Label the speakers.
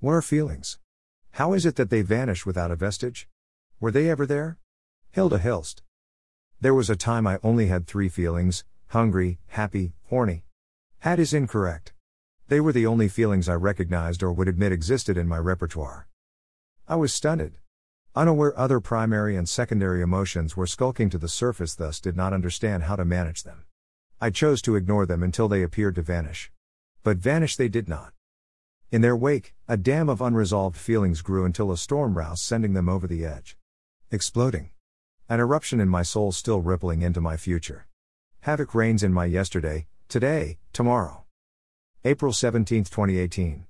Speaker 1: What are feelings? How is it that they vanish without a vestige? Were they ever there? Hilda Hilst. There was a time I only had three feelings hungry, happy, horny. Had is incorrect. They were the only feelings I recognized or would admit existed in my repertoire. I was stunted. Unaware other primary and secondary emotions were skulking to the surface, thus, did not understand how to manage them. I chose to ignore them until they appeared to vanish. But vanish they did not. In their wake, a dam of unresolved feelings grew until a storm roused, sending them over the edge. Exploding. An eruption in my soul still rippling into my future. Havoc reigns in my yesterday, today, tomorrow. April 17, 2018.